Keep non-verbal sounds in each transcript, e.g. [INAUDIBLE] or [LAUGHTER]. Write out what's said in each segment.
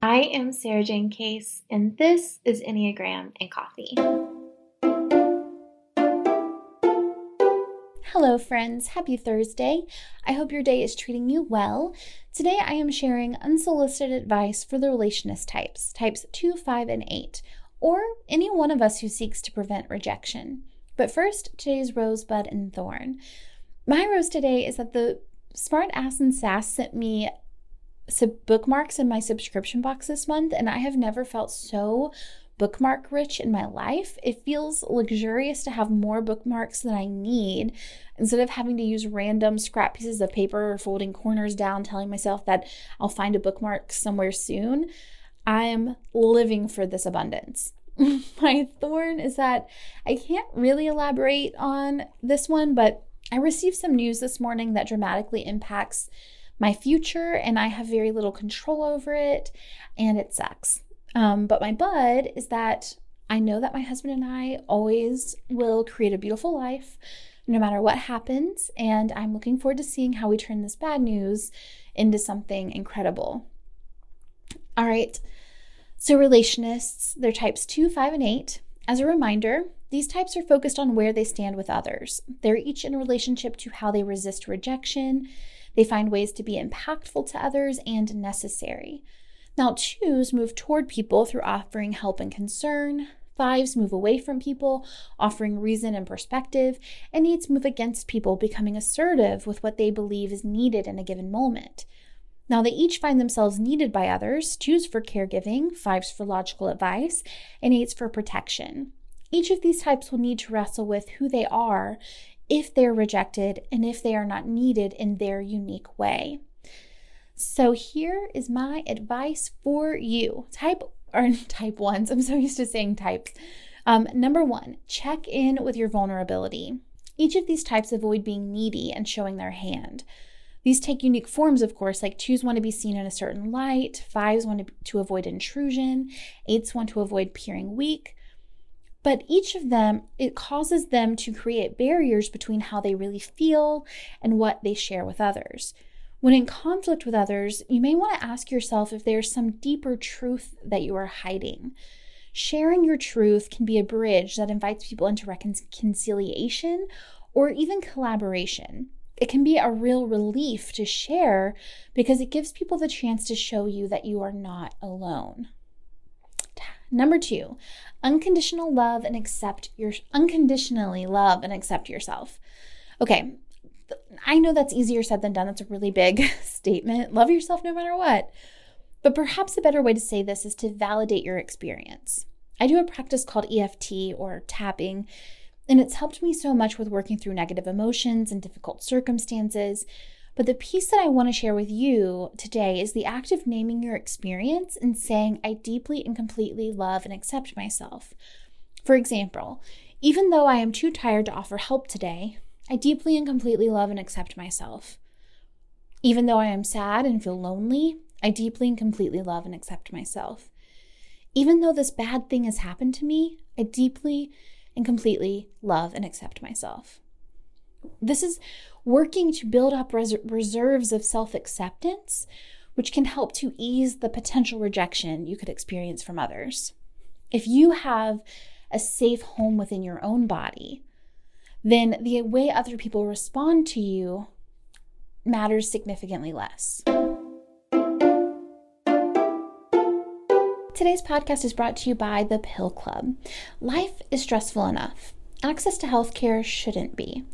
I am Sarajane Case, and this is Enneagram and Coffee. Hello, friends. Happy Thursday. I hope your day is treating you well. Today, I am sharing unsolicited advice for the relationist types, types 2, 5, and 8, or any one of us who seeks to prevent rejection. But first, today's rosebud and thorn. My rose today is that the Smart Ass and Sass sent me sub- bookmarks in my subscription box this month, and I have never felt so bookmark rich in my life. It feels luxurious to have more bookmarks than I need instead of having to use random scrap pieces of paper or folding corners down, telling myself that I'll find a bookmark somewhere soon. I am living for this abundance. [LAUGHS] my thorn is that I can't really elaborate on this one, but I received some news this morning that dramatically impacts my future and I have very little control over it and it sucks. Um, but my bud is that I know that my husband and I always will create a beautiful life no matter what happens. And I'm looking forward to seeing how we turn this bad news into something incredible. All right. So, relationists, they're types 2, 5, and 8. As a reminder, these types are focused on where they stand with others. They're each in relationship to how they resist rejection they find ways to be impactful to others and necessary. Now, twos move toward people through offering help and concern. Fives move away from people, offering reason and perspective. And eights move against people, becoming assertive with what they believe is needed in a given moment. Now, they each find themselves needed by others twos for caregiving, fives for logical advice, and eights for protection. Each of these types will need to wrestle with who they are if they're rejected and if they are not needed in their unique way. So here is my advice for you. Type or [LAUGHS] type ones. I'm so used to saying types. Um, number one, check in with your vulnerability. Each of these types avoid being needy and showing their hand. These take unique forms, of course, like twos want to be seen in a certain light, fives want to avoid intrusion, eights want to avoid appearing weak, but each of them, it causes them to create barriers between how they really feel and what they share with others. When in conflict with others, you may want to ask yourself if there's some deeper truth that you are hiding. Sharing your truth can be a bridge that invites people into reconciliation or even collaboration. It can be a real relief to share because it gives people the chance to show you that you are not alone. Number two, unconditional love and accept your unconditionally love and accept yourself. Okay, I know that's easier said than done. That's a really big [LAUGHS] statement. Love yourself no matter what. But perhaps a better way to say this is to validate your experience. I do a practice called EFT or tapping, and it's helped me so much with working through negative emotions and difficult circumstances. But the piece that I want to share with you today is the act of naming your experience and saying, I deeply and completely love and accept myself. For example, even though I am too tired to offer help today, I deeply and completely love and accept myself. Even though I am sad and feel lonely, I deeply and completely love and accept myself. Even though this bad thing has happened to me, I deeply and completely love and accept myself. This is working to build up res- reserves of self acceptance, which can help to ease the potential rejection you could experience from others. If you have a safe home within your own body, then the way other people respond to you matters significantly less. Today's podcast is brought to you by the Pill Club. Life is stressful enough. Access to healthcare shouldn't be.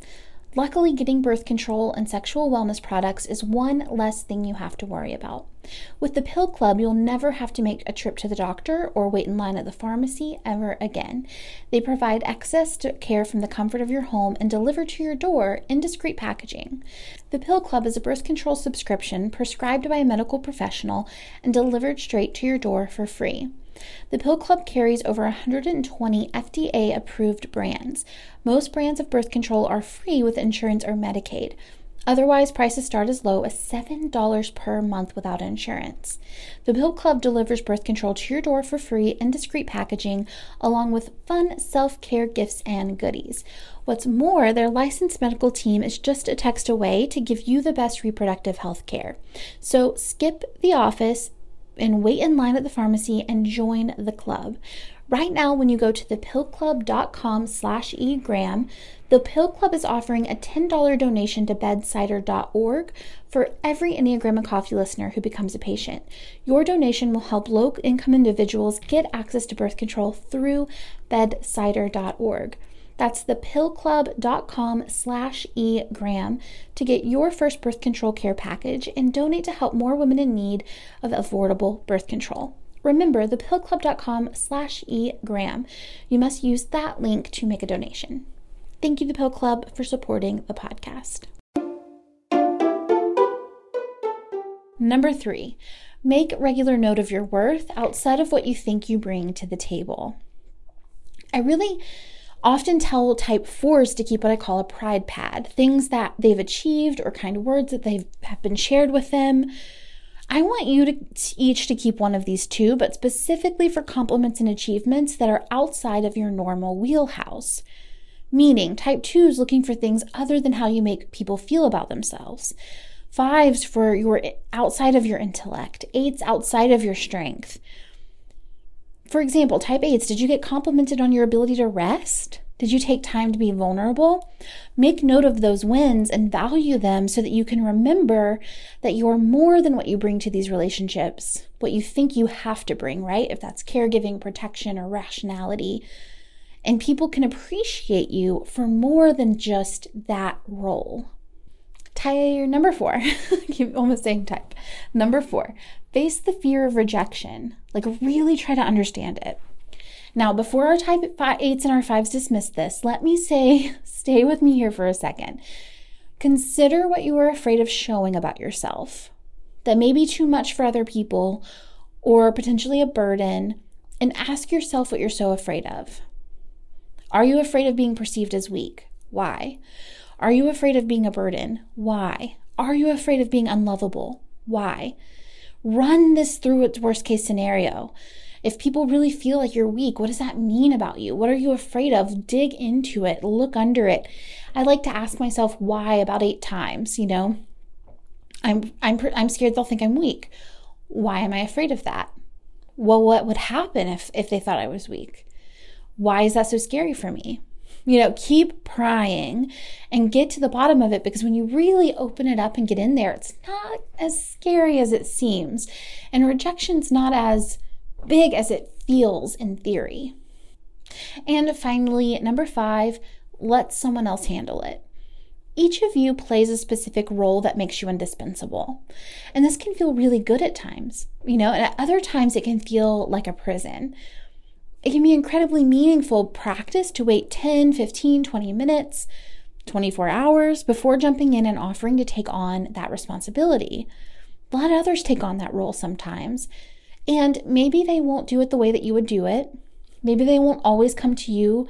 Luckily, getting birth control and sexual wellness products is one less thing you have to worry about. With the Pill Club, you'll never have to make a trip to the doctor or wait in line at the pharmacy ever again. They provide access to care from the comfort of your home and deliver to your door in discreet packaging. The Pill Club is a birth control subscription prescribed by a medical professional and delivered straight to your door for free. The Pill Club carries over 120 FDA approved brands. Most brands of birth control are free with insurance or Medicaid. Otherwise, prices start as low as $7 per month without insurance. The Pill Club delivers birth control to your door for free in discreet packaging, along with fun self care gifts and goodies. What's more, their licensed medical team is just a text away to give you the best reproductive health care. So skip the office and wait in line at the pharmacy and join the club. Right now, when you go to thepillclub.com slash egram, the Pill Club is offering a $10 donation to bedsider.org for every Enneagram and Coffee listener who becomes a patient. Your donation will help low income individuals get access to birth control through bedsider.org. That's thepillclub.com slash egram to get your first birth control care package and donate to help more women in need of affordable birth control. Remember, thepillclub.com slash egram. You must use that link to make a donation. Thank you, The Pill Club, for supporting the podcast. Number three, make regular note of your worth outside of what you think you bring to the table. I really often tell type fours to keep what I call a pride pad, things that they've achieved or kind words that they've have been shared with them I want you to each to keep one of these two, but specifically for compliments and achievements that are outside of your normal wheelhouse. Meaning, type 2 is looking for things other than how you make people feel about themselves. Fives for your outside of your intellect. Eights outside of your strength. For example, type 8s, did you get complimented on your ability to rest? Did you take time to be vulnerable? Make note of those wins and value them so that you can remember that you're more than what you bring to these relationships, what you think you have to bring, right? If that's caregiving, protection, or rationality. And people can appreciate you for more than just that role. Type number four, [LAUGHS] keep almost saying type. Number four, face the fear of rejection. Like, really try to understand it. Now, before our type eights and our fives dismiss this, let me say, [LAUGHS] stay with me here for a second. Consider what you are afraid of showing about yourself that may be too much for other people or potentially a burden, and ask yourself what you're so afraid of. Are you afraid of being perceived as weak? Why? Are you afraid of being a burden? Why? Are you afraid of being unlovable? Why? Run this through its worst case scenario. If people really feel like you're weak, what does that mean about you? What are you afraid of? Dig into it, look under it. I like to ask myself why about 8 times, you know. I'm I'm I'm scared they'll think I'm weak. Why am I afraid of that? Well, what would happen if if they thought I was weak? Why is that so scary for me? You know, keep prying and get to the bottom of it because when you really open it up and get in there, it's not as scary as it seems. And rejection's not as big as it feels in theory. And finally, number five, let someone else handle it. Each of you plays a specific role that makes you indispensable. And this can feel really good at times, you know, and at other times it can feel like a prison. It can be incredibly meaningful practice to wait 10, 15, 20 minutes, 24 hours before jumping in and offering to take on that responsibility. Let others take on that role sometimes and maybe they won't do it the way that you would do it. Maybe they won't always come to you,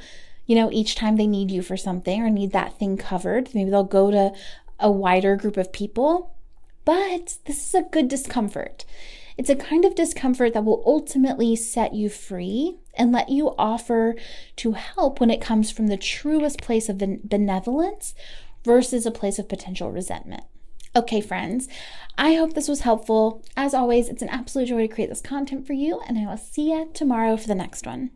you know, each time they need you for something or need that thing covered. Maybe they'll go to a wider group of people. But this is a good discomfort. It's a kind of discomfort that will ultimately set you free and let you offer to help when it comes from the truest place of benevolence versus a place of potential resentment. Okay, friends, I hope this was helpful. As always, it's an absolute joy to create this content for you, and I will see you tomorrow for the next one.